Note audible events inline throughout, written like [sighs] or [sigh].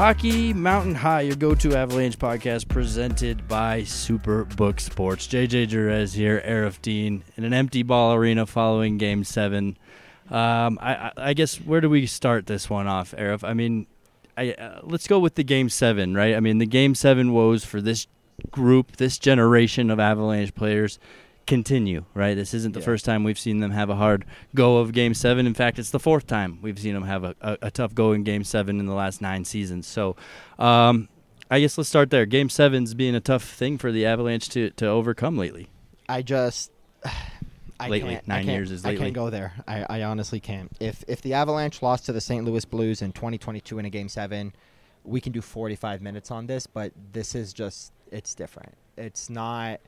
Hockey Mountain High, your go to Avalanche podcast presented by Superbook Sports. JJ Jerez here, Aarif Deen, in an empty ball arena following game seven. Um, I, I, guess where do we start this one off, Aarif? I mean, I, uh, let's go with the game seven, right? I mean, the game seven woes for this group, this generation of Avalanche players continue, right? This isn't the yeah. first time we've seen them have a hard go of Game Seven. In fact, it's the fourth time we've seen them have a, a, a tough go in Game Seven in the last nine seasons. So, um, I guess let's start there. Game Seven's being a tough thing for the Avalanche to to overcome lately. I just. [sighs] I lately, can't, nine I years is lately. I can't go there. I, I honestly can't. If if the Avalanche lost to the St. Louis Blues in 2022 in a Game Seven, we can do 45 minutes on this. But this is just it's different. It's not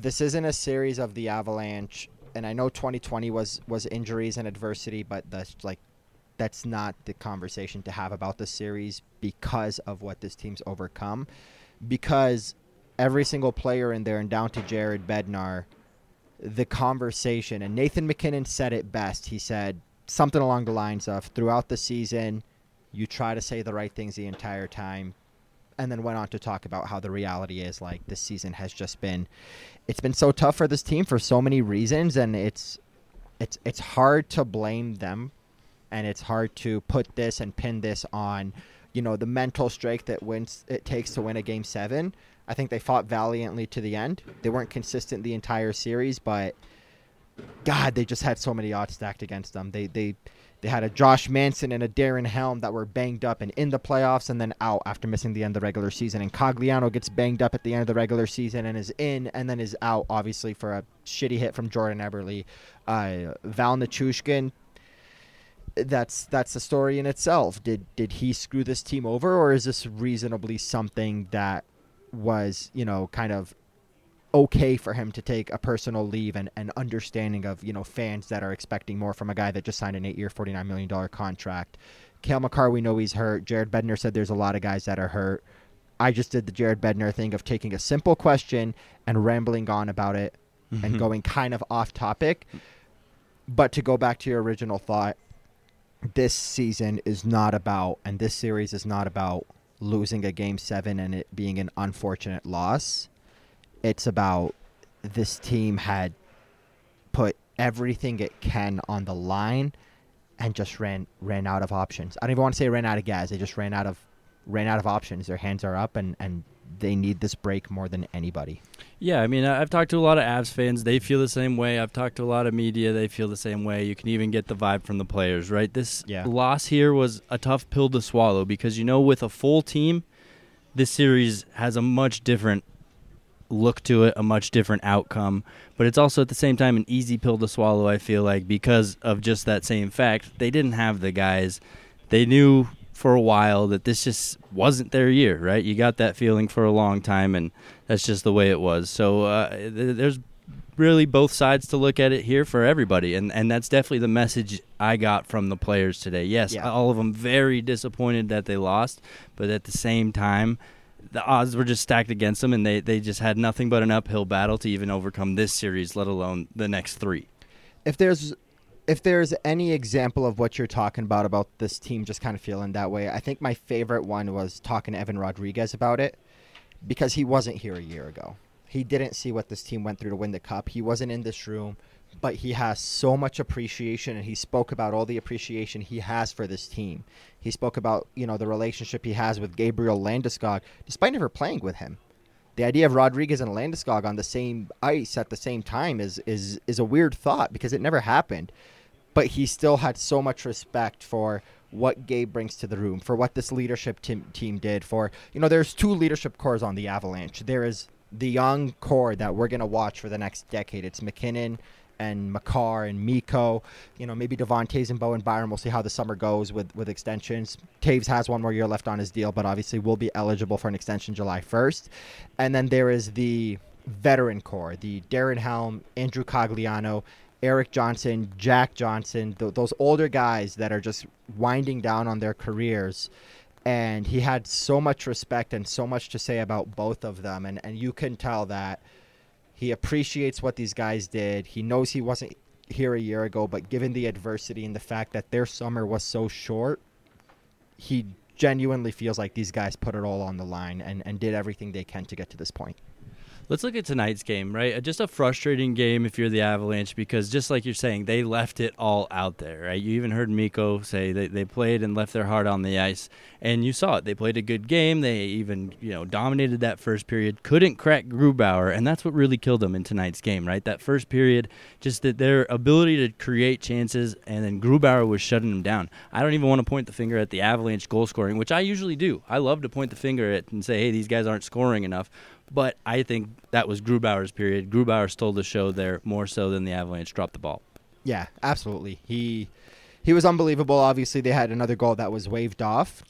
this isn't a series of the Avalanche, and I know 2020 was was injuries and adversity, but that's like that's not the conversation to have about the series because of what this team's overcome. Because every single player in there, and down to Jared Bednar, the conversation, and Nathan MacKinnon said it best. He said something along the lines of throughout the season, you try to say the right things the entire time, and then went on to talk about how the reality is like this season has just been it's been so tough for this team for so many reasons and it's it's it's hard to blame them and it's hard to put this and pin this on you know the mental strength that wins it takes to win a game 7 i think they fought valiantly to the end. They weren't consistent the entire series but god they just had so many odds stacked against them. They they they had a Josh Manson and a Darren Helm that were banged up and in the playoffs and then out after missing the end of the regular season. And Cogliano gets banged up at the end of the regular season and is in and then is out, obviously, for a shitty hit from Jordan Eberle. Uh, Val Nichushkin, that's that's the story in itself. Did did he screw this team over, or is this reasonably something that was you know kind of okay for him to take a personal leave and, and understanding of you know fans that are expecting more from a guy that just signed an eight-year, forty-nine million dollar contract. Cale Makar, we know he's hurt. Jared Bednar said there's a lot of guys that are hurt. I just did the Jared Bednar thing of taking a simple question and rambling on about it mm-hmm. and going kind of off topic. But to go back to your original thought, this season is not about, and this series is not about losing a game seven and it being an unfortunate loss it's about this team had put everything it can on the line and just ran ran out of options. I don't even want to say ran out of gas. They just ran out of ran out of options. Their hands are up and and they need this break more than anybody. Yeah, I mean, I've talked to a lot of Avs fans. They feel the same way. I've talked to a lot of media. They feel the same way. You can even get the vibe from the players, right? This yeah. loss here was a tough pill to swallow because, you know, with a full team, this series has a much different look to it, a much different outcome. But it's also at the same time an easy pill to swallow, I feel like, because of just that same fact. They didn't have the guys. They knew for a while that this just wasn't their year, right? You got that feeling for a long time, and that's just the way it was. So uh, th- there's really both sides to look at it here for everybody, and and that's definitely the message I got from the players today. Yes, yeah. all of them very disappointed that they lost, but at the same time the odds were just stacked against them, and they, they just had nothing but an uphill battle to even overcome this series, let alone the next three. If there's if there's any example of what you're talking about about this team just kind of feeling that way, I think my favorite one was talking to Evan Rodrigues about it because he wasn't here a year ago. He didn't see what this team went through to win the cup. He wasn't in this room but he has so much appreciation and he spoke about all the appreciation he has for this team. He spoke about, you know, the relationship he has with Gabriel Landeskog despite never playing with him. The idea of Rodrigues and Landeskog on the same ice at the same time is is is a weird thought because it never happened. But he still had so much respect for what Gabe brings to the room, for what this leadership team, team did, for, you know, there's two leadership cores on the Avalanche. There is the young core that we're going to watch for the next decade. It's MacKinnon, and Makar and Mikko. You know, maybe and Bowen Byram. We'll see how the summer goes with, with extensions. Toews has one more year left on his deal, but obviously will be eligible for an extension July 1st. And then there is the veteran core, the Darren Helm, Andrew Cogliano, Erik Johnson, Jack Johnson, th- those older guys that are just winding down on their careers. And he had so much respect and so much to say about both of them. And, and you can tell that – he appreciates what these guys did. He knows he wasn't here a year ago, but given the adversity and the fact that their summer was so short, he genuinely feels like these guys put it all on the line and, and did everything they can to get to this point. Let's look at tonight's game, right? Uh, just a frustrating game if you're the Avalanche because just like you're saying, they left it all out there, right? You even heard Mikko say they, they played and left their heart on the ice, and you saw it. They played a good game. They even, you know, dominated that first period, couldn't crack Grubauer, and that's what really killed them in tonight's game, right? That first period, just that their ability to create chances, and then Grubauer was shutting them down. I don't even want to point the finger at the Avalanche goal scoring, which I usually do. I love to point the finger at and say, hey, these guys aren't scoring enough. But I think that was Grubauer's period. Grubauer stole the show there more so than the Avalanche dropped the ball. Yeah, absolutely. He he was unbelievable. Obviously, they had another goal that was waved off,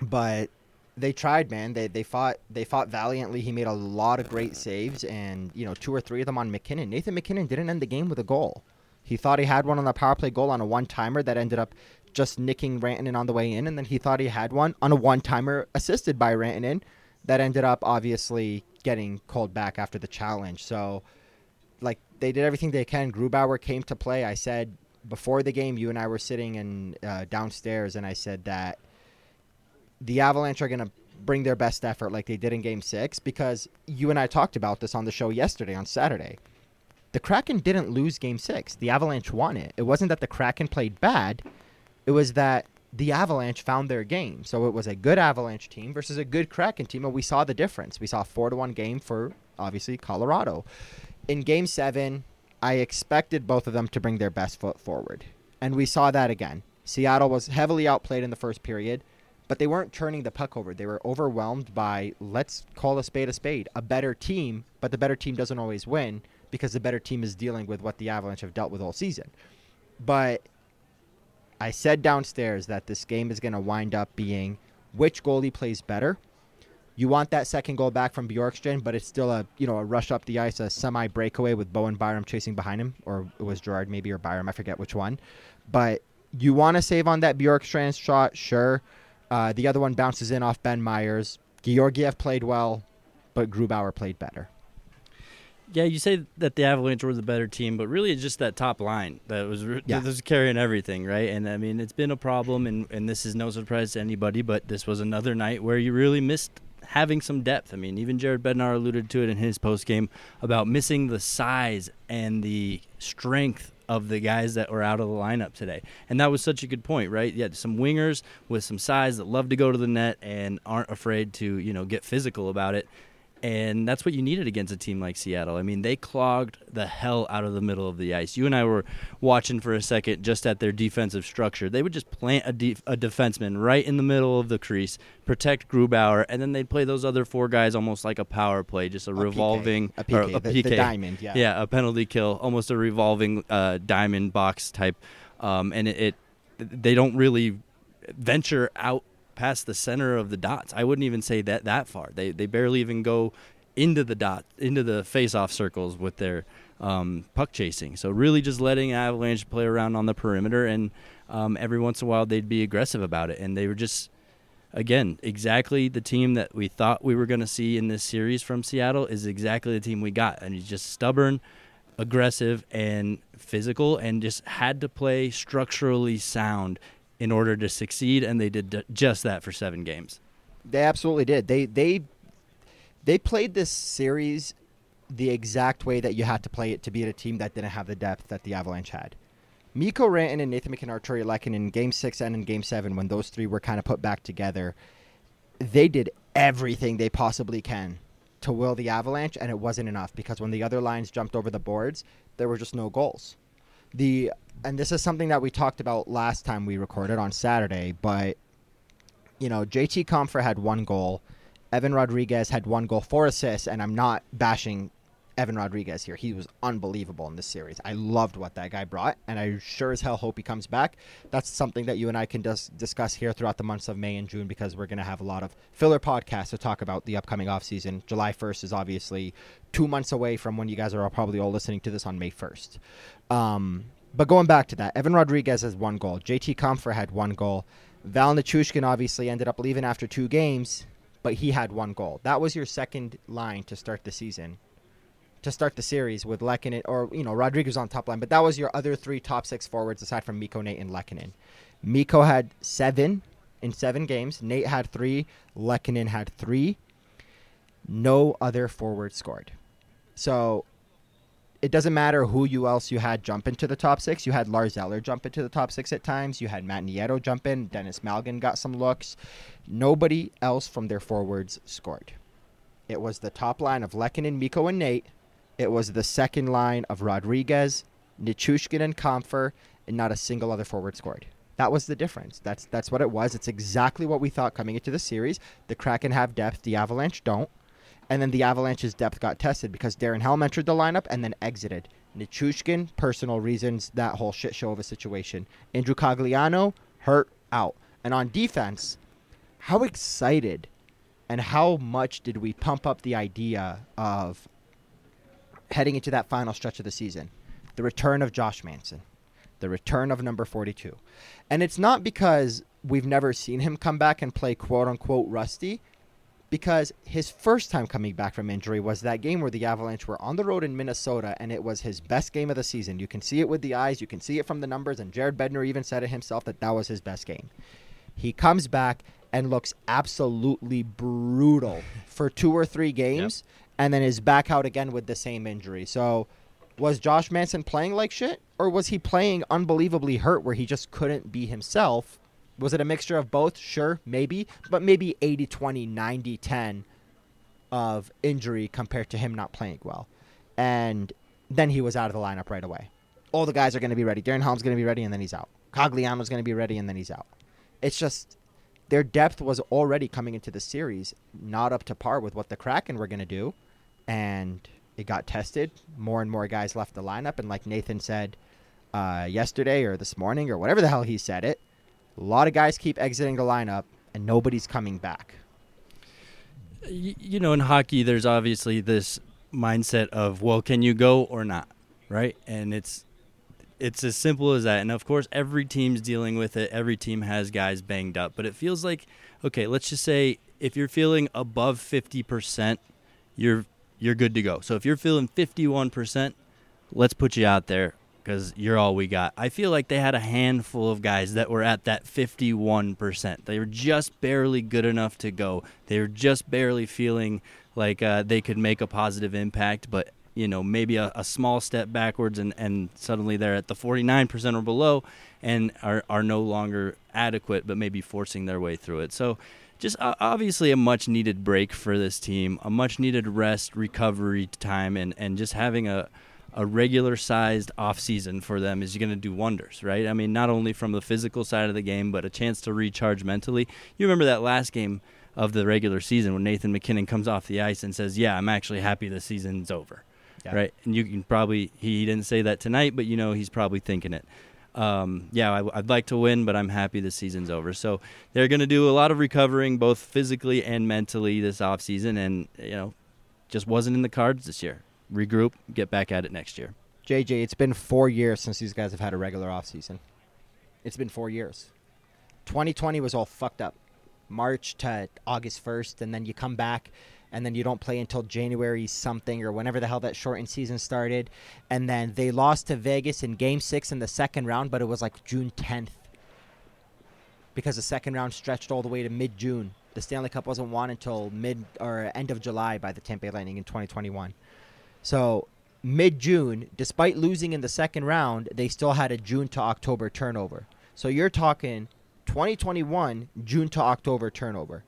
but they tried, man. They they fought they fought valiantly. He made a lot of great saves, and you know, two or three of them on MacKinnon. Nathan MacKinnon didn't end the game with a goal. He thought he had one on the power play goal on a one timer that ended up just nicking Rantanen on the way in, and then he thought he had one on a one timer assisted by Rantanen that ended up obviously getting called back after the challenge. So, like they did everything they can. Grubauer came to play. I said before the game, you and I were sitting in uh, downstairs, and I said that the Avalanche are going to bring their best effort like they did in Game Six because you and I talked about this on the show yesterday on Saturday. The Kraken didn't lose Game Six. The Avalanche won it. It wasn't that the Kraken played bad. It was that the Avalanche found their game. So it was a good Avalanche team versus a good Kraken team, and we saw the difference. We saw a four to one game for obviously Colorado. In Game Seven, I expected both of them to bring their best foot forward, and we saw that again. Seattle was heavily outplayed in the first period, but they weren't turning the puck over. They were overwhelmed by let's call a spade a spade, a better team, but the better team doesn't always win because the better team is dealing with what the Avalanche have dealt with all season. But I said downstairs that this game is going to wind up being which goalie plays better. You want that second goal back from Bjorkstrand, but it's still a you know a rush up the ice, a semi breakaway with Bowen Byram chasing behind him, or it was Girard maybe or Byram, I forget which one. But you want to save on that Bjorkstrand shot, sure. Uh, the other one bounces in off Ben Meyers. Georgiev played well, but Grubauer played better. Yeah, you say that the Avalanche were the better team, but really it's just that top line that was yeah. that was carrying everything, right? And I mean, it's been a problem, and and this is no surprise to anybody. But this was another night where you really missed having some depth. I mean, even Jared Bednar alluded to it in his post game about missing the size and the strength of the guys that were out of the lineup today. And that was such a good point, right? You had some wingers with some size that love to go to the net and aren't afraid to, you know, get physical about it and that's what you needed against a team like Seattle. I mean, they clogged the hell out of the middle of the ice. You and I were watching for a second just at their defensive structure. They would just plant a, def- a defenseman right in the middle of the crease, protect Grubauer, and then they'd play those other four guys almost like a power play, just a, a revolving PK. a PK, a the, PK. The diamond, yeah, yeah, a penalty kill, almost a revolving uh, diamond box type, um, and it, it they don't really venture out past the center of the dots. I wouldn't even say that that far. They they barely even go into the dot into the face-off circles with their um, puck chasing. So really, just letting Avalanche play around on the perimeter, and um, every once in a while they'd be aggressive about it. And they were just again exactly the team that we thought we were going to see in this series from Seattle is exactly the team we got, and he's just stubborn. Aggressive and physical, and just had to play structurally sound in order to succeed, and they did just that for seven games. They absolutely did. They they they played this series the exact way that you had to play it to beat a team that didn't have the depth that the Avalanche had. Mikko Rantanen and Nathan MacKinnon, Artturi Lehkonen in Game Six and in Game Seven, when those three were kind of put back together, they did everything they possibly can to will the Avalanche, and it wasn't enough because when the other lines jumped over the boards, there were just no goals. The and this is something that we talked about last time we recorded on Saturday, but you know, JT Compher had one goal, Evan Rodrigues had one goal, four assists, and I'm not bashing Evan Rodrigues here. He was unbelievable in this series. I loved what that guy brought, and I sure as hell hope he comes back. That's something that you and I can dis- discuss here throughout the months of May and June because we're going to have a lot of filler podcasts to talk about the upcoming offseason. July 1st is obviously two months away from when you guys are all probably all listening to this on May 1st. Um, but going back to that, Evan Rodrigues has one goal. JT Compher had one goal. Val Nichushkin obviously ended up leaving after two games, but he had one goal. That was your second line to start the season, to start the series with Lehkonen, or, you know, Rodrigues on top line. But that was your other three top six forwards aside from Mikko, Nate, and Lehkonen. Mikko had seven, in seven games. Nate had three. Lehkonen had three. No other forward scored. So it doesn't matter who you else you had jump into the top six. You had Lars Eller jump into the top six at times. You had Matt Nieto jump in. Denis Malgin got some looks. Nobody else from their forwards scored. It was the top line of Lehkonen, Mikko and Nate. It was the second line of Rodrigues, Nichushkin, and Compher, and not a single other forward scored. That was the difference. That's that's what it was. It's exactly what we thought coming into the series. The Kraken have depth, the Avalanche don't. And then the Avalanche's depth got tested because Darren Helm entered the lineup and then exited. Nichushkin, personal reasons, that whole shit show of a situation. Andrew Cogliano, hurt, out. And on defense, how excited and how much did we pump up the idea of heading into that final stretch of the season? The return of Josh Manson, the return of number 42. And it's not because we've never seen him come back and play quote unquote rusty because his first time coming back from injury was that game where the Avalanche were on the road in Minnesota, and it was his best game of the season. You can see it with the eyes, you can see it from the numbers, and Jared Bednar even said it himself that that was his best game. He comes back and looks absolutely brutal for two or three games, yep. And then is back out again with the same injury. So, was Josh Manson playing like shit, or was he playing unbelievably hurt where he just couldn't be himself? Was it a mixture of both? Sure, maybe, but maybe 80 20, 90 10 of injury compared to him not playing well. And then he was out of the lineup right away. All the guys are going to be ready. Darren Helm's going to be ready, and then he's out. Cogliano's going to be ready, and then he's out. It's just their depth was already coming into the series not up to par with what the Kraken were going to do, and it got tested. More and more guys left the lineup, and like Nathan said uh, yesterday or this morning or whatever the hell he said it, a lot of guys keep exiting the lineup, and nobody's coming back. You know, in hockey, there's obviously this mindset of, well, can you go or not, right? And it's it's as simple as that. And of course, every team's dealing with it. Every team has guys banged up, but it feels like, okay, let's just say if you're feeling above 50%, you're you're good to go. So if you're feeling 51%, let's put you out there because you're all we got. I feel like they had a handful of guys that were at that 51%. They were just barely good enough to go. They were just barely feeling like uh, they could make a positive impact, but you know maybe a, a, small step backwards and, and suddenly they're at the 49% or below and are, are no longer adequate but maybe forcing their way through it so just obviously a much needed break for this team a much needed rest recovery time and, and just having a, a regular sized off season for them is going to do wonders, right? I mean, not only from the physical side of the game, but a chance to recharge mentally. You remember that last game of the regular season when Nathan MacKinnon comes off the ice and says, "Yeah, I'm actually happy the season's over." Yeah. Right? And you can probably he didn't say that tonight, but you know he's probably thinking it. Um, yeah, I, would like to win, but I'm happy the season's over. So they're going to do a lot of recovering, both physically and mentally, this off season, and you know, just wasn't in the cards this year regroup, get back at it next year. JJ, it's been four years since these guys have had a regular offseason. It's been four years. 2020 was all fucked up. March to August 1st, and then you come back, and then you don't play until January something or whenever the hell that shortened season started. And then they lost to Vegas in game six in the second round, but it was like June 10th because the second round stretched all the way to mid June. The Stanley Cup wasn't won until mid or end of July by the Tampa Bay Lightning in 2021. So mid June, despite losing in the second round, they still had a June to October turnover. So you're talking 2021 June to October turnover.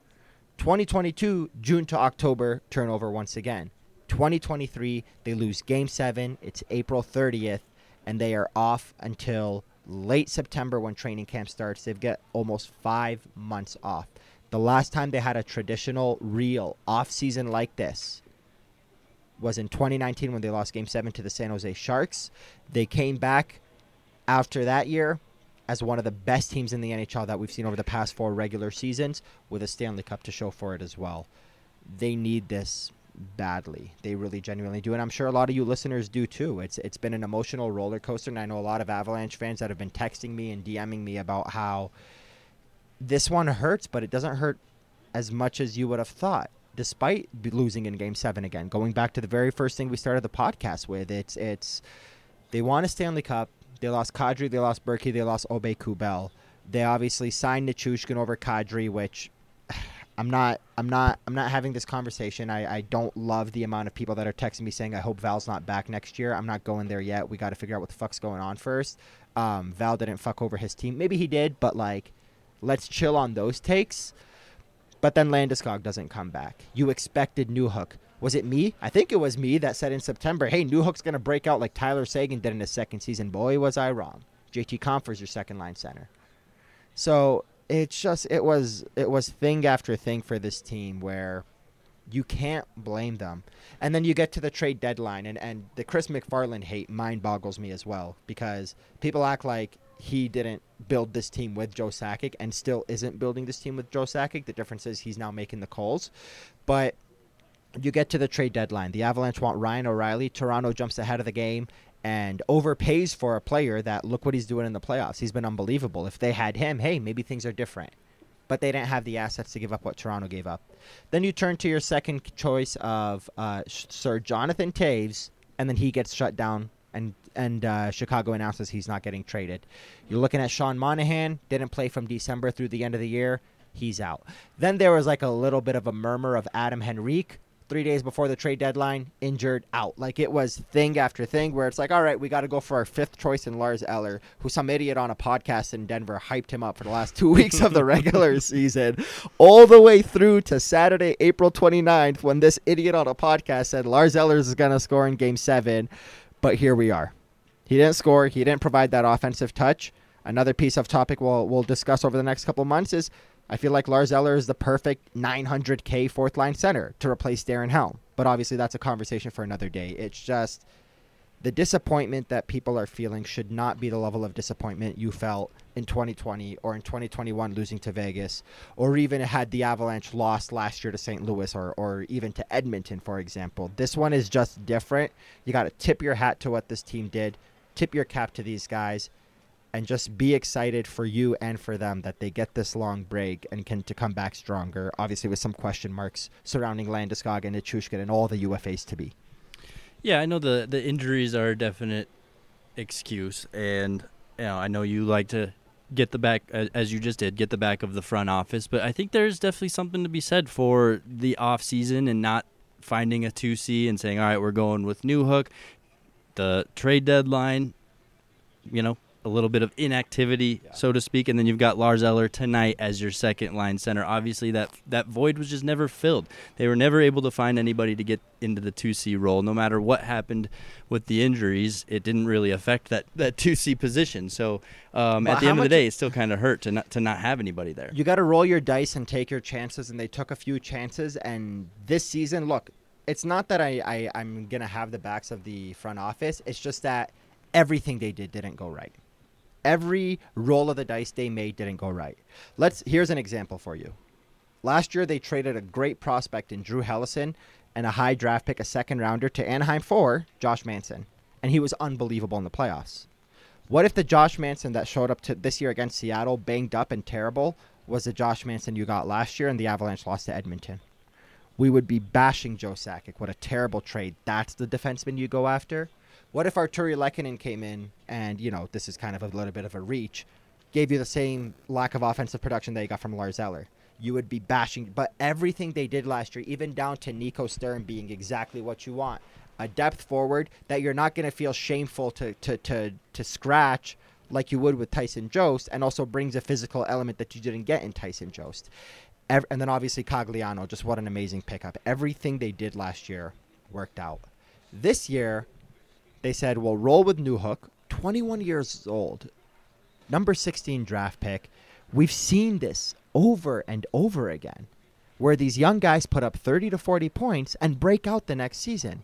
2022 June to October turnover once again. 2023 they lose game 7, it's April 30th and they are off until late September when training camp starts. They've got almost 5 months off. The last time they had a traditional real off season like this was in 2019 when they lost Game 7 to the San Jose Sharks. They came back after that year as one of the best teams in the NHL that we've seen over the past four regular seasons with a Stanley Cup to show for it as well. They need this badly. They really genuinely do, and I'm sure a lot of you listeners do too. It's it's been an emotional roller coaster, and I know a lot of Avalanche fans that have been texting me and DMing me about how this one hurts, but it doesn't hurt as much as you would have thought despite losing in Game Seven again. Going back to the very first thing we started the podcast with, it's it's they want a Stanley Cup. They lost Kadri, they lost Berkey, they lost Aube-Kubel. They obviously signed Nichushkin over Kadri, which [sighs] I'm not I'm not I'm not having this conversation. I, I don't love the amount of people that are texting me saying I hope Val's not back next year. I'm not going there yet. We got to figure out what the fuck's going on first. Um, Val didn't fuck over his team. Maybe he did, but like let's chill on those takes. But then Landeskog doesn't come back. You expected Newhook. Was it me? I think it was me that said in September, hey, Newhook's going to break out like Tyler Seguin did in his second season. Boy, was I wrong. JT Compher's your second line center. So it's just it was it was thing after thing for this team where you can't blame them. And then you get to the trade deadline and, and the Chris MacFarland hate mind boggles me as well because people act like he didn't build this team with Joe Sakic and still isn't building this team with Joe Sakic. The difference is he's now making the calls. But you get to the trade deadline. The Avalanche want Ryan O'Reilly. Toronto jumps ahead of the game and overpays for a player that look what he's doing in the playoffs. He's been unbelievable. If they had him, hey, maybe things are different. But they didn't have the assets to give up what Toronto gave up. Then you turn to your second choice of uh, Sir Jonathan Toews, and then he gets shut down, and and uh, Chicago announces he's not getting traded. You're looking at Sean Monahan, didn't play from December through the end of the year. He's out. Then there was like a little bit of a murmur of Adam Henrique three days before the trade deadline, injured, out. Like it was thing after thing where it's like, all right, we got to go for our fifth choice in Lars Eller, who some idiot on a podcast in Denver hyped him up for the last two [laughs] weeks of the regular [laughs] season, all the way through to Saturday, April 29th, when this idiot on a podcast said Lars Eller is going to score in game seven. But here we are. He didn't score, he didn't provide that offensive touch. Another piece of topic we'll, we'll discuss over the next couple months is I feel like Lars Eller is the perfect 900K fourth line center to replace Darren Helm. But obviously, that's a conversation for another day. It's just the disappointment that people are feeling should not be the level of disappointment you felt in 2020 or in 2021 losing to Vegas, or even had the Avalanche lost last year to St. Louis or, or even to Edmonton, for example. This one is just different. You got to tip your hat to what this team did, tip your cap to these guys and just be excited for you and for them that they get this long break and can to come back stronger. Obviously, with some question marks surrounding Landeskog and Nichushkin and all the UFAs to be. Yeah, I know the the injuries are a definite excuse, and you know I know you like to get the back as you just did, get the back of the front office, but I think there's definitely something to be said for the off season and not finding a 2C and saying, "All right, we're going with Newhook." The trade deadline, you know, a little bit of inactivity, yeah. so to speak, and then you've got Lars Eller tonight as your second line center. Obviously, that that void was just never filled. They were never able to find anybody to get into the two C role. No matter what happened with the injuries, it didn't really affect that that two C position. So um, well, at the end of the day, it still kind of hurt to not to not have anybody there. You got to roll your dice and take your chances, and they took a few chances. And this season, look, it's not that I, I I'm gonna have the backs of the front office. It's just that everything they did didn't go right every roll of the dice they made didn't go right. Let's here's an example for you. Last year they traded a great prospect in Drew Helleson and a high draft pick, a second rounder to Anaheim for Josh Manson, and he was unbelievable in the playoffs. What if the Josh Manson that showed up to this year against Seattle, banged up and terrible, was the Josh Manson you got last year and the Avalanche lost to Edmonton? We would be bashing Joe Sakic. What a terrible trade. That's the defenseman you go after. What if Artturi Lehkonen came in and, you know, this is kind of a little bit of a reach, gave you the same lack of offensive production that you got from Lars Eller? You would be bashing, but everything they did last year, even down to Nico Sturm being exactly what you want, a depth forward that you're not going to feel shameful to, to, to, to scratch like you would with Tyson Jost, and also brings a physical element that you didn't get in Tyson Jost. and then obviously Cogliano, just what an amazing pickup. Everything they did last year worked out. This year, they said, well, roll with Newhook, 21 years old, number 16 draft pick. We've seen this over and over again where these young guys put up 30 to 40 points and break out the next season.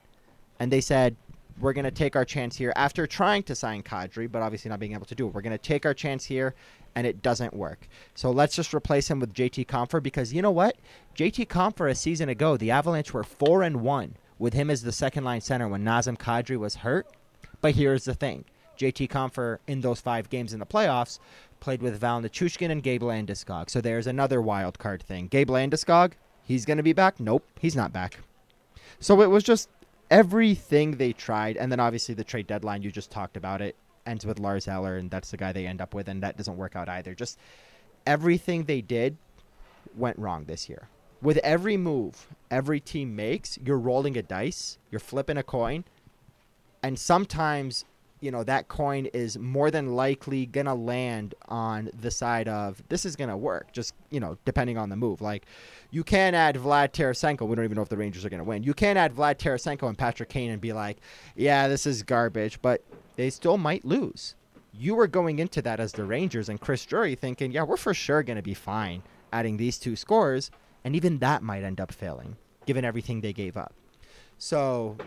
And they said, we're going to take our chance here after trying to sign Kadri, but obviously not being able to do it. We're going to take our chance here, and it doesn't work. So let's just replace him with JT Compher because you know what? JT Compher a season ago, the Avalanche were 4 and 1 with him as the second line center when Nazem Kadri was hurt. But here's the thing JT Compher in those five games in the playoffs played with Val Nichushkin and Gabe Landeskog. So there's another wild card thing. Gabe Landeskog, he's going to be back? Nope, he's not back. So it was just everything they tried. And then obviously the trade deadline, you just talked about it. ends with Lars Eller, and that's the guy they end up with, and that doesn't work out either. Just everything they did went wrong this year. With every move every team makes, you're rolling a dice, you're flipping a coin, and sometimes you know that coin is more than likely gonna land on the side of this is gonna work just you know depending on the move. Like you can add Vlad Tarasenko we don't even know if the Rangers are gonna win. You can add Vlad Tarasenko and Patrick Kane and be like yeah this is garbage but they still might lose. You were going into that as the Rangers and Chris Drury thinking yeah we're for sure gonna be fine adding these two scores and even that might end up failing given everything they gave up so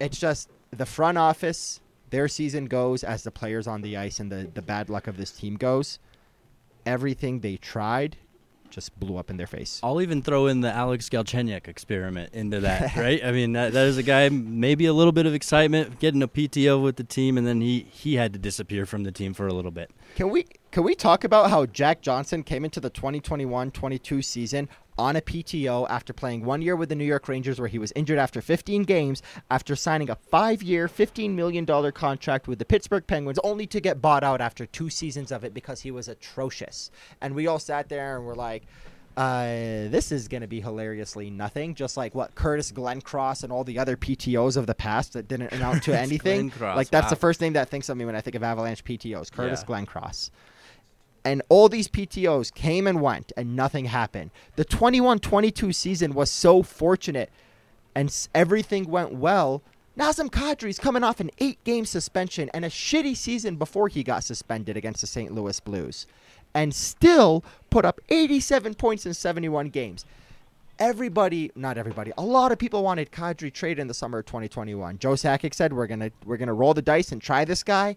it's just the front office their season goes as the players on the ice and the, the bad luck of this team goes, everything they tried just blew up in their face. I'll even throw in the Alex Galchenyuk experiment into that, [laughs] right? I mean, that, that is a guy maybe a little bit of excitement getting a PTO with the team, and then he he had to disappear from the team for a little bit. Can we can we talk about how Jack Johnson came into the 2021-22 season on a PTO after playing one year with the New York Rangers, where he was injured after 15 games, after signing a five year, $15 million contract with the Pittsburgh Penguins, only to get bought out after two seasons of it because he was atrocious. And we all sat there and were like, uh, this is going to be hilariously nothing, just like what Curtis Glencross and all the other PTOs of the past that didn't amount to [laughs] anything. like that's wow. the first thing that thinks of me when I think of Avalanche PTOs. Curtis yeah. Glencross and all these PTOs came and went and nothing happened. The 21 22 season was so fortunate and everything went well. Nazem Kadri's coming off an eight game suspension and a shitty season before he got suspended against the St. Louis Blues and still put up 87 points in 71 games. Everybody, not everybody, a lot of people wanted Kadri traded in the summer of 2021. Joe Sakic said we're gonna we're gonna roll the dice and try this guy,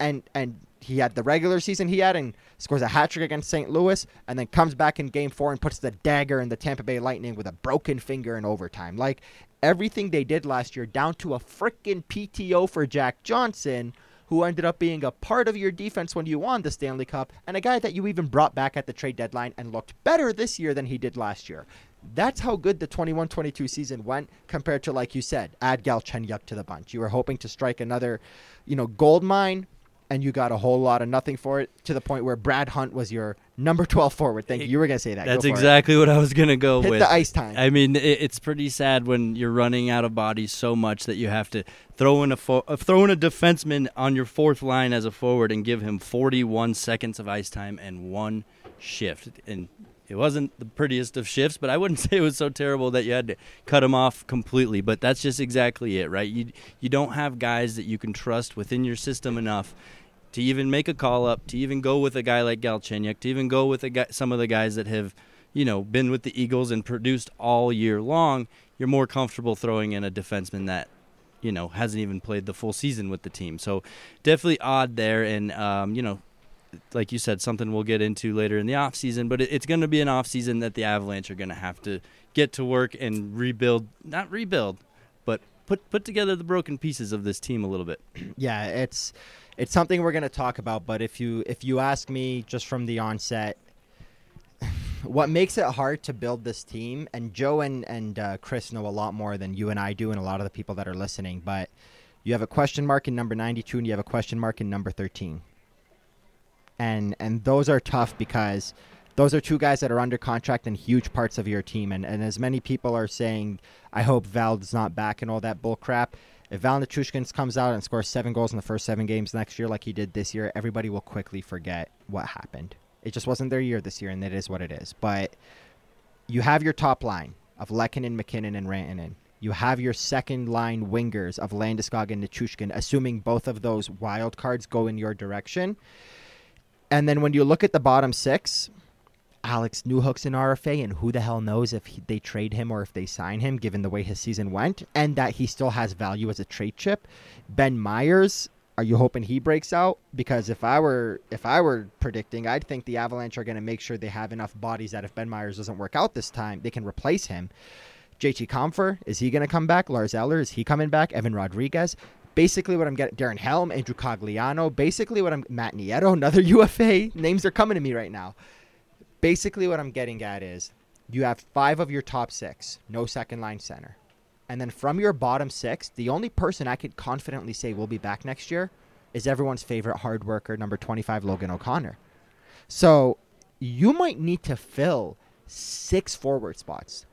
and and he had the regular season he had and scores a hat trick against St. Louis, and then comes back in Game Four and puts the dagger in the Tampa Bay Lightning with a broken finger in overtime. Like everything they did last year, down to a freaking PTO for Jack Johnson, who ended up being a part of your defense when you won the Stanley Cup, and a guy that you even brought back at the trade deadline and looked better this year than he did last year. That's how good the 21-22 season went compared to, like you said, add Galchenyuk to the bunch. You were hoping to strike another, you know, gold mine and you got a whole lot of nothing for it to the point where Brad Hunt was your number 12 forward. Thank you. You were going to say that. That's exactly it. what I was going to go Hit with. the ice time. I mean, it, it's pretty sad when you're running out of bodies so much that you have to throw in a fo- uh, throw in a defenseman on your fourth line as a forward and give him 41 seconds of ice time and one shift. And it wasn't the prettiest of shifts, but I wouldn't [laughs] say it was so terrible that you had to cut him off completely. But that's just exactly it, right? You you don't have guys that you can trust within your system enough to even make a call up, to even go with a guy like Galchenyuk, to even go with guy, some of the guys that have, you know, been with the Eagles and produced all year long, you're more comfortable throwing in a defenseman that, you know, hasn't even played the full season with the team. So definitely odd there. And, um, you know, like you said, something we'll get into later in the off season, but it's going to be an off season that the Avalanche are going to have to get to work and rebuild, not rebuild, but put put together the broken pieces of this team a little bit. Yeah, it's it's something we're going to talk about. But if you if you ask me, just from the onset, [sighs] what makes it hard to build this team, and Joe and and uh, Chris know a lot more than you and I do, and a lot of the people that are listening. But you have a question mark in number ninety two, and you have a question mark in number thirteen. And and those are tough because those are two guys that are under contract and huge parts of your team. And and as many people are saying, I hope Val's not back and all that bull crap if Val Nichushkin comes out and scores seven goals in the first seven games next year, like he did this year, everybody will quickly forget what happened. It just wasn't their year this year, and it is what it is. But you have your top line of Lehkonen, MacKinnon, and Rantanen. You have your second line wingers of Landeskog and Nichushkin, assuming both of those wild cards go in your direction. And then when you look at the bottom six, Alex Newhook's an RFA, and who the hell knows if he, they trade him or if they sign him, given the way his season went, and that he still has value as a trade chip. Ben Meyers, are you hoping he breaks out? Because if I were if I were predicting, I'd think the Avalanche are going to make sure they have enough bodies that if Ben Meyers doesn't work out this time, they can replace him. JT Compher, is he going to come back? Lars Eller, is he coming back? Evan Rodrigues, Basically, what I'm getting, Darren Helm, Andrew Cogliano. Basically, what I'm Matt Nieto, another [laughs] UFA. Names are coming to me right now basically what I'm getting at is you have five of your top six, no second line center. And then from your bottom six, the only person I could confidently say will be back next year is everyone's favorite hard worker, number 25, Logan O'Connor. So you might need to fill six forward spots.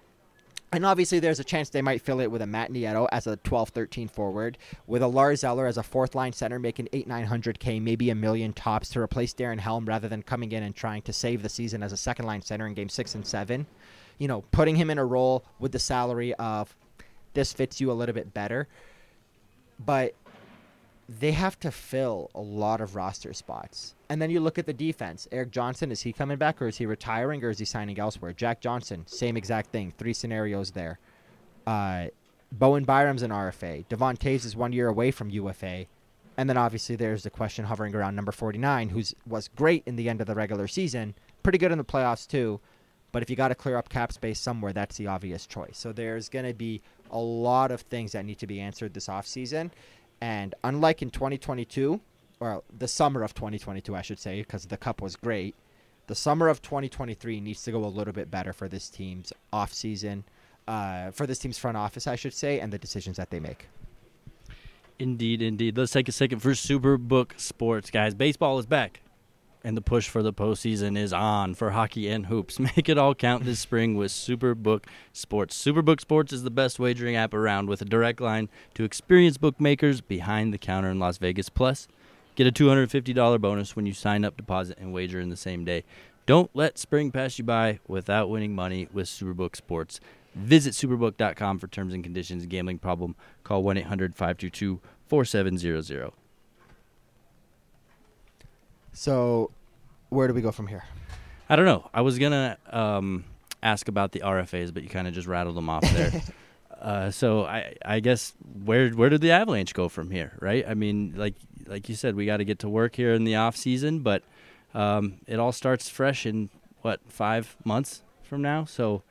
And obviously, there's a chance they might fill it with a Matt Nieto as a 12 13 forward, with a Lars Eller as a fourth line center making 8 900K, maybe a million tops to replace Darren Helm rather than coming in and trying to save the season as a second line center in game six and seven. You know, putting him in a role with the salary of this fits you a little bit better. But they have to fill a lot of roster spots. And then you look at the defense. Erik Johnson, is he coming back or is he retiring or is he signing elsewhere? Jack Johnson, same exact thing. Three scenarios there. Uh, Bowen Byram's an RFA. Devon Toews is one year away from UFA. And then obviously there's the question hovering around number 49, who was great in the end of the regular season, pretty good in the playoffs too. But if you got to clear up cap space somewhere, that's the obvious choice. So there's going to be a lot of things that need to be answered this offseason. And unlike in 2022, or the summer of 2022, I should say, because the cup was great, the summer of 2023 needs to go a little bit better for this team's offseason, uh, for this team's front office, I should say, and the decisions that they make. Indeed, indeed. Let's take a second for Superbook Sports, guys. Baseball is back and the push for the postseason is on for hockey and hoops. [laughs] Make it all count this spring with Superbook Sports. Superbook Sports is the best wagering app around with a direct line to experienced bookmakers behind the counter in Las Vegas. Plus, get a $250 bonus when you sign up, deposit, and wager in the same day. Don't let spring pass you by without winning money with Superbook Sports. Visit superbook.com for terms and conditions. Gambling problem? Call 1 800 522 4700. So, where do we go from here? I don't know. I was gonna um, ask about the RFAs, but you kind of just rattled them off there. [laughs] uh, so I, I guess where where did the Avalanche go from here? Right? I mean, like like you said, we got to get to work here in the off season, but um, it all starts fresh in what five months from now. So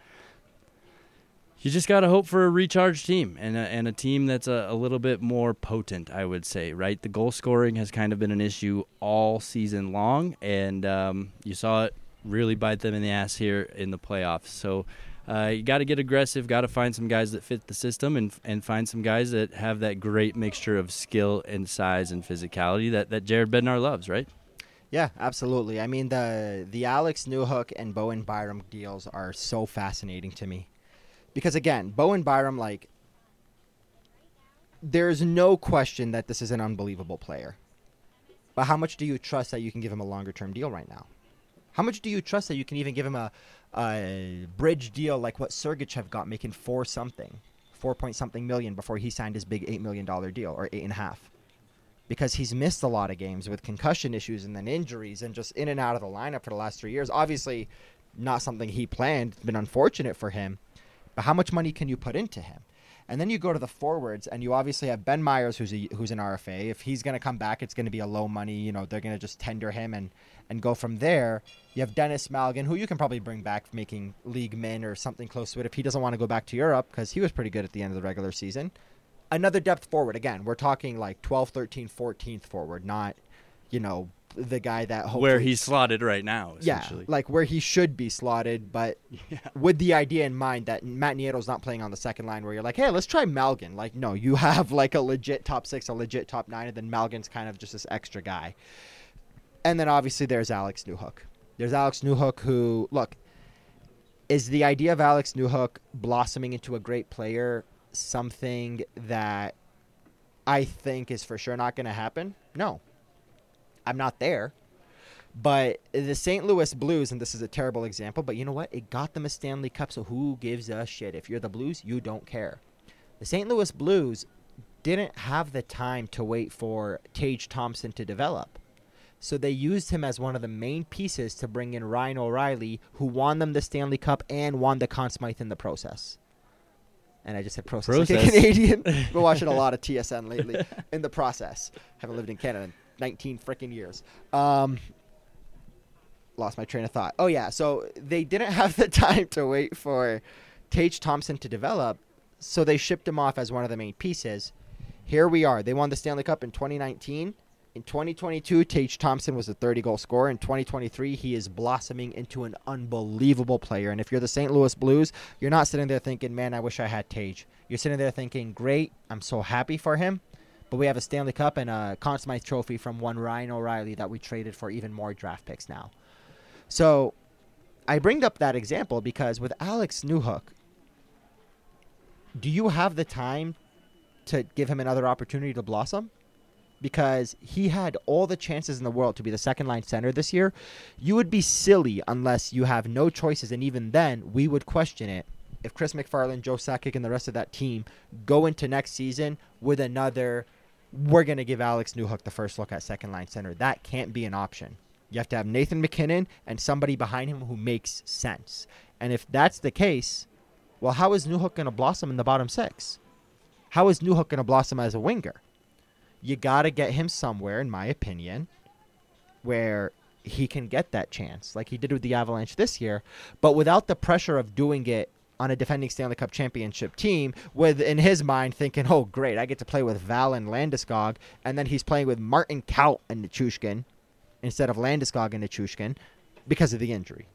you just got to hope for a recharged team and a, and a team that's a, a, little bit more potent, I would say, right? The goal scoring has kind of been an issue all season long, and um, you saw it really bite them in the ass here in the playoffs. So uh, you got to get aggressive, got to find some guys that fit the system, and and find some guys that have that great mixture of skill and size and physicality that, that Jared Bednar loves, right? Yeah, absolutely. I mean the the Alex Newhook and Bowen Byram deals are so fascinating to me because again, Bowen Byram, like, there's no question that this is an unbelievable player. But how much do you trust that you can give him a longer term deal right now? How much do you trust that you can even give him a, a bridge deal like what Sergachev got, making four something, four point something million before he signed his big eight million dollar deal or eight and a half? Because he's missed a lot of games with concussion issues and then injuries and just in and out of the lineup for the last three years. Obviously, not something he planned. It's been unfortunate for him. But how much money can you put into him? And then you go to the forwards, and you obviously have Ben Meyers, who's a, who's an RFA. If he's going to come back, it's going to be a low money. You know, they're going to just tender him and and go from there. You have Denis Malgin, who you can probably bring back, making league min or something close to it if he doesn't want to go back to Europe because he was pretty good at the end of the regular season. Another depth forward. Again, we're talking like 12, 13, 14th forward, not you know the guy that where he's slotted right now. Yeah, like where he should be slotted, but [laughs] yeah. with the idea in mind that Matt Nieto's not playing on the second line, where you're like, hey, let's try Malgin. Like, no, you [laughs] have like a legit top six, a legit top nine, and then Malgin's kind of just this extra guy. And then obviously there's Alex Newhook. There's Alex Newhook, who look is the idea of Alex Newhook blossoming into a great player something that I think is for sure not going to happen. No, I'm not there. But the St. Louis Blues, and this is a terrible example, but you know what? It got them a Stanley Cup, so who gives a shit? If you're the Blues, you don't care. The St. Louis Blues didn't have the time to wait for Tage Thompson to develop. So they used him as one of the main pieces to bring in Ryan O'Reilly, who won them the Stanley Cup and won the Conn Smythe in the process. And I just said process, [laughs] process. like a Canadian. Been watching a lot of TSN lately. in the process, haven't lived in Canada 19 freaking years. Um, lost my train of thought. Oh yeah, so they didn't [laughs] have the time to wait for Tage Thompson to develop, so they shipped him off as one of the main pieces. Here we are. They won the Stanley Cup in 2019. In 2022, Tage Thompson was a 30 goal scorer. In 2023, he is blossoming into an unbelievable player. And if you're the St. Louis Blues, you're not sitting there thinking, man, I wish I had Tage. You're sitting there thinking, great, I'm so happy for him But we have a Stanley Cup and a Conn Smythe Trophy from one Ryan O'Reilly that we traded for even more draft picks now. So I bring up that example because with Alex Newhook, do you have the time to give him another opportunity to blossom? Because he had all the chances in the world to be the second line center this year. You would be silly unless you have no choices, and even then, we would question it if Chris MacFarland, Joe Sakic, and the rest of that team go into next season with another, we're going to give Alex Newhook the first look at second line center. That can't be an option. You have to have Nathan MacKinnon and somebody behind him who makes sense. And if that's the case, well, how is Newhook going to blossom in the bottom six? How is Newhook going to blossom as a winger? You got to get him somewhere, in my opinion, where he can get that chance, like he did with the Avalanche this year, but without the pressure of doing it on a defending Stanley Cup championship team, with in his mind thinking, "Oh, great, I get to play with Val and Landeskog," and then he's playing with Martin Kaut and Nichushkin instead of Landeskog and Nichushkin because of the injury.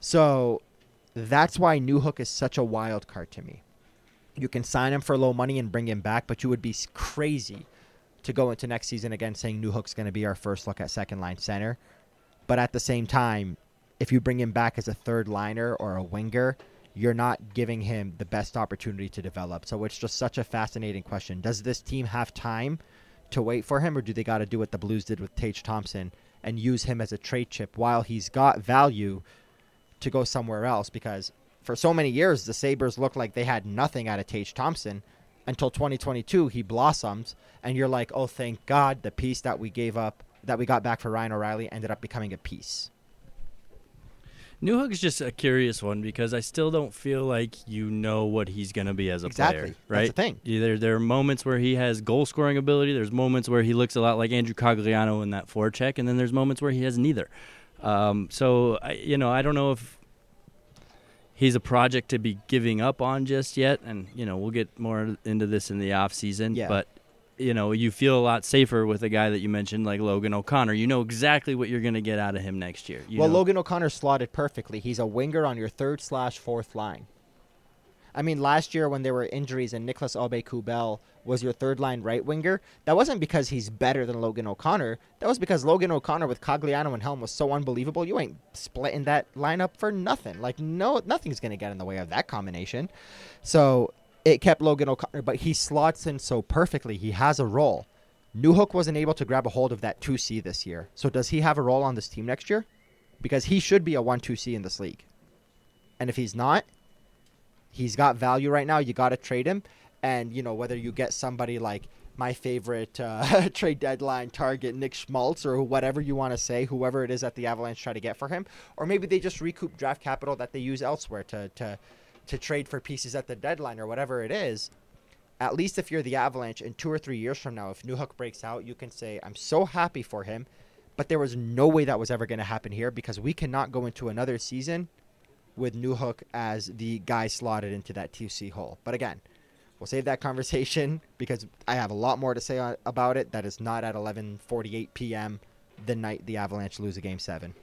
So that's why Newhook is such a wild card to me. You can sign him for low money and bring him back, but you would be crazy to go into next season again saying Newhook's going to be our first look at second line center. But at the same time, if you bring him back as a third liner or a winger, you're not giving him the best opportunity to develop. So it's just such a fascinating question. Does this team have time to wait for him, or do they got to do what the Blues did with Tage Thompson and use him as a trade chip while he's got value to go somewhere else? Because for so many years, the Sabres looked like they had nothing out of Tage Thompson until 2022. He blossoms, and you're like, oh, thank God, the piece that we gave up, that we got back for Ryan O'Reilly, ended up becoming a piece. Newhook is just a curious one because I still don't feel like you know what he's going to be as a exactly. player. Right? That's the thing. There, there are moments where he has goal scoring ability. There's moments where he looks a lot like Andrew Cogliano in that forecheck, and then there's moments where he has neither. Um, so, I, you know, I don't know if he's a project to be giving up on just yet. And, you know, we'll get more into this in the off season. Yeah. But you know, you feel a lot safer with a guy that you mentioned like Logan O'Connor. You know exactly what you're going to get out of him next year. well, know? Logan O'Connor slotted perfectly. He's a winger on your third slash fourth line. I mean, last year when there were injuries and Nicolas Aube-Kubel was your third line right winger, that wasn't because he's better than Logan O'Connor. That was because Logan O'Connor with Cogliano and Helm was so unbelievable. You ain't splitting that lineup for nothing. Like no, nothing's gonna get in the way of that combination. So it kept Logan O'Connor, but he slots in so perfectly. He has a role. Newhook wasn't able to grab a hold of that 2C this year. So does he have a role on this team next year? Because he should be a 1 2C in this league. And if he's not, he's got value right now. You got to trade him. And, you know, whether you get somebody like my favorite uh, [laughs] trade deadline target, Nick Schmaltz, or whatever you want to say, whoever it is that the Avalanche try to get for him, or maybe they just recoup draft capital that they use elsewhere to, to to trade for pieces at the deadline or whatever it is, at least if you're the Avalanche in two or three years from now, if Newhook breaks out, you can say, I'm so happy for him, but there was no way that was ever going to happen here because we cannot go into another season with Newhook as the guy slotted into that 2C hole. But again, we'll save that conversation [laughs] because I have a lot more to say uh, about it that is not at 11:48 p.m. the night the Avalanche lose a game 7.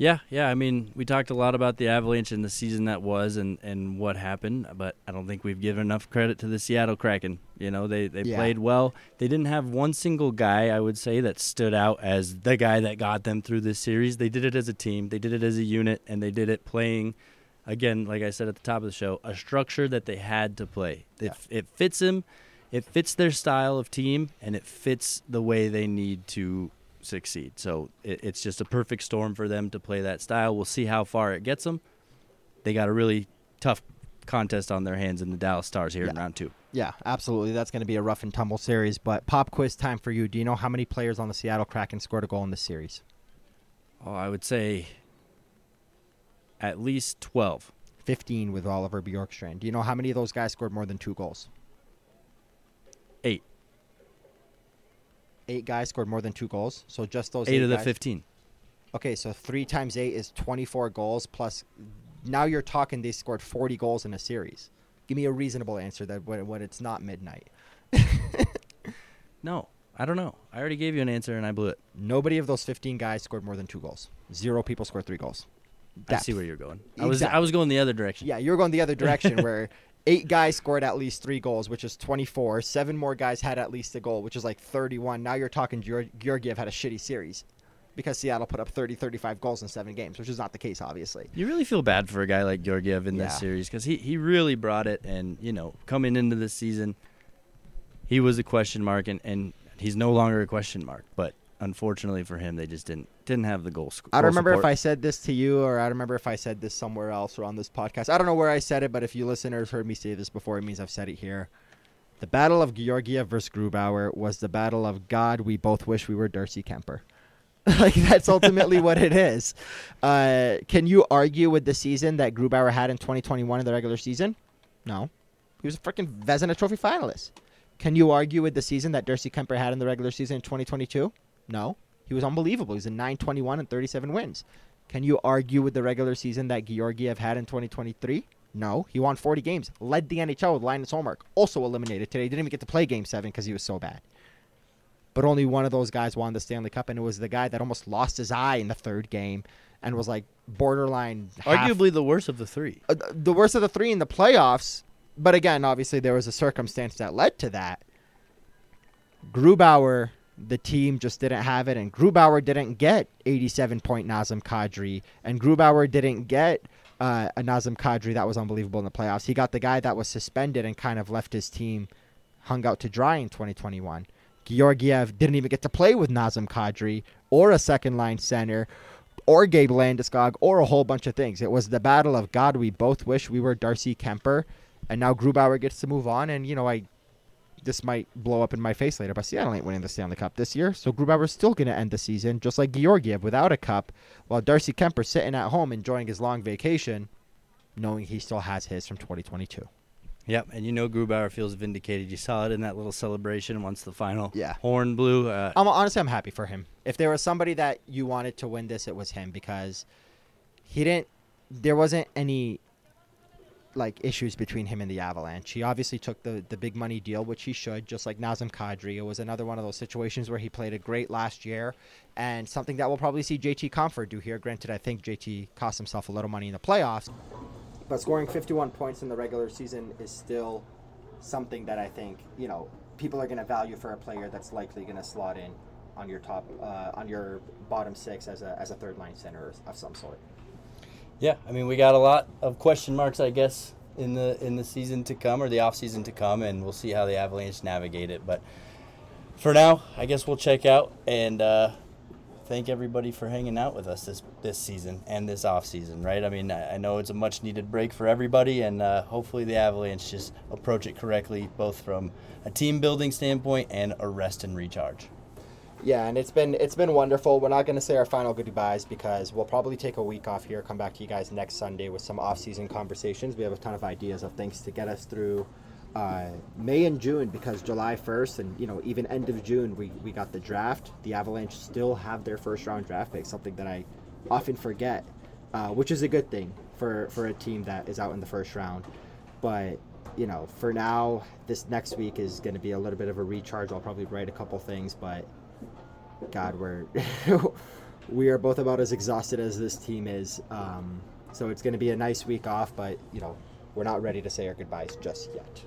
Yeah, yeah. I mean, we talked a lot about the Avalanche and the season that was and, and what happened, but I don't think we've given enough credit to the Seattle Kraken. You know, they, they yeah. played well. They didn't have one single guy, I would say, that stood out as the guy that got them through this series. They did it as a team, they did it as a unit, and they did it playing, again, like I said at the top of the show, a structure that they had to play. Yeah. It, it fits them, it fits their style of team, and it fits the way they need to succeed. So it, it's just a perfect storm for them to play that style. We'll see how far it gets them. They got a really tough contest on their hands in the Dallas Stars here yeah. in round two. Yeah, absolutely. That's going to be a rough and tumble series. But pop quiz time for you. Do you know how many players on the Seattle Kraken scored a goal in this series? Oh, I would say at least 12. 15 with Oliver Bjorkstrand. Do you know how many of those guys scored more than two goals? Eight eight guys scored more than two goals. So just those eight, eight of the guys. fifteen. Okay, so three times eight is twenty-four goals. Plus, now you're talking they scored forty goals in a series. Give me a reasonable answer that when, when it's not midnight. [laughs] no, I don't know. I already gave you an answer and I blew it. Nobody of those fifteen guys scored more than two goals. Zero people scored three goals. Depth. I see where you're going. Exactly. I was I was going the other direction. Yeah, you're going the other [laughs] direction where eight guys scored at least three goals, which is 24. Seven more guys had at least a goal, which is like 31. Now you're talking Georgiev had a shitty series because Seattle put up 30, 35 goals in seven games, which is not the case, obviously. You really feel bad for a guy like Georgiev in yeah. this series because he, he really brought it. And, you know, coming into this season, he was a question mark, and, and he's no longer a question mark. But unfortunately for him, they just didn't didn't have the goal. Score. I don't remember support. if I said this to you or I don't remember if I said this somewhere else or on this podcast. I don't know where I said it, but if you listeners heard me say this before, it means I've said it here. The battle of Georgiev versus Grubauer was the battle of God. We both wish we were Darcy Kuemper. [laughs] like that's ultimately what it is. Uh, can you argue with the season that Grubauer had in 2021 in the regular season? No, he was a freaking Vezina Trophy finalist. Can you argue with the season that Darcy Kuemper had in the regular season in 2022? No, he was unbelievable. He's was a 921 and 37 wins. Can you argue with the regular season that Georgiev had in 2023? No, he won 40 games, led the NHL with Linus Ullmark, also eliminated today. Didn't even get to play Game Seven because he was so bad. But only one of those guys won the Stanley Cup, and it was the guy that almost lost his eye in the third game and was like borderline. Arguably half, the worst of the three. Uh, the worst of the three in the playoffs. But again, obviously there was a circumstance that led to that. Grubauer the team just didn't have it, and Grubauer didn't get 87 point Nazem Kadri, and Grubauer didn't get uh, a Nazem Kadri that was unbelievable in the playoffs. He got the guy that was suspended and kind of left his team hung out to dry in 2021. Georgiev didn't even get to play with Nazem Kadri or a second line center or Gabe Landeskog or a whole bunch of things. It was the battle of God. We both wish we were Darcy Kuemper, and now Grubauer gets to move on. And you know, I this might blow up in my face later, but Seattle ain't winning the Stanley Cup this year, so Grubauer's still going to end the season just like Georgiev without a cup, while Darcy Kuemper sitting at home enjoying his long vacation, knowing he still has his from 2022. Yep, and you know Grubauer feels vindicated. You saw it in that little celebration once the final yeah. horn blew. Uh, I'm, honestly, I'm happy for him. If there was somebody that you wanted to win this, it was him because he didn't. There wasn't any like issues between him and the Avalanche. He obviously took the the big money deal, which he should, just like Nazem Kadri. It was another one of those situations where he played a great last year, and something that we'll probably see JT Compher do here. Granted, I think JT cost himself a little money in the playoffs, but scoring 51 points in the regular season is still something that I think you know people are going to value for a player that's likely going to slot in on your top uh, on your bottom six as a as a third line center of some sort. Yeah, I mean, we got a lot of question marks, I guess, in the in the season to come or the off season to come, and we'll see how the Avalanche navigate it. But for now, I guess we'll check out and uh, thank everybody for hanging out with us this this season and this off season. Right? I mean, I, I know it's a much needed break for everybody, and uh, hopefully the Avalanche just approach it correctly, both from a team building standpoint and a rest and recharge. Yeah, and it's been it's been wonderful. We're not going to say our final goodbyes because we'll probably take a week off here. Come back to you guys next Sunday with some off-season conversations. We have a ton of ideas of things to get us through uh, May and June because July 1st and you know even end of June we, we got the draft. The Avalanche still have their first round draft pick, something that I often forget, uh, which is a good thing for for a team that is out in the first round. But you know, for now, this next week is going to be a little bit of a recharge. I'll probably write a couple things, but God, we're [laughs] we are both about as exhausted as this team is. Um, so it's going to be a nice week off, but you know, we're not ready to say our goodbyes just yet.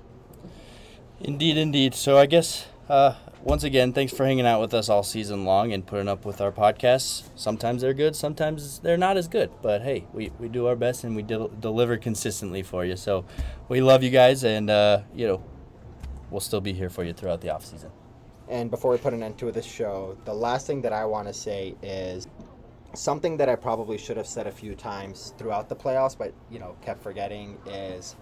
Indeed, indeed. So I guess uh, once again, thanks for hanging out with us all season long and putting up with our podcasts. Sometimes they're good, sometimes they're not as good. But hey, we, we do our best and we del- deliver consistently for you. So we love you guys, and uh, you know, we'll still be here for you throughout the off season. And before we put an end to this show, the last thing that I want to say is something that I probably should have said a few times throughout the playoffs, but you know kept forgetting is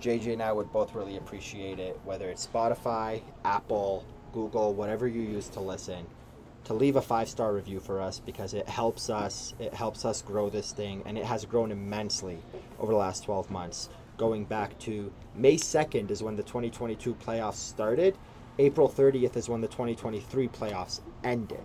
JJ and I would both really appreciate it, whether it's Spotify, Apple, Google, whatever you use to listen, to leave a five star review for us because it helps us. It helps us grow this thing, and it has grown immensely over the last 12 months. Going back to May 2nd is when the 2022 playoffs started April 30th is when the 2023 playoffs ended.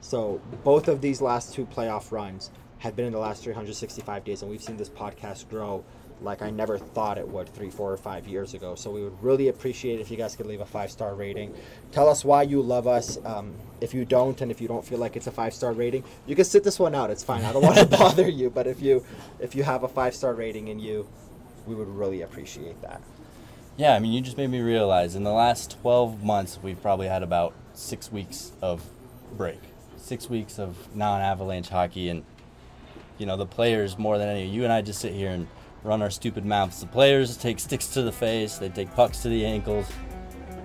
So both of these last two playoff runs have been in the last 365 days, and we've seen this podcast grow like I never thought it would three, four, or five years ago. So we would really appreciate if you guys could leave a five star rating. Tell us why you love us. Um, if you don't, and if you don't feel like it's a five star rating, you can sit this one out. It's fine. I don't want to [laughs] bother you, but if you if you have a five star rating in you we would really appreciate that. Yeah, I mean, you just made me realize in the last 12 months, we've probably had about six weeks of break, six weeks of non avalanche hockey. And, you know, the players more than any, of you and I just sit here and run our stupid mouths. The players take sticks to the face, they take pucks to the ankles.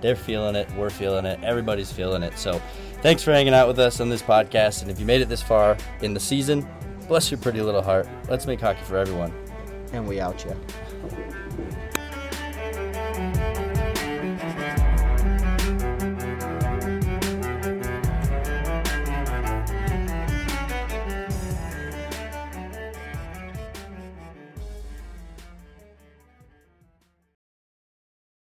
They're feeling it, we're feeling it, everybody's feeling it. So, thanks for hanging out with us on this podcast. And if you made it this far in the season, bless your pretty little heart. Let's make hockey for everyone. And we out you.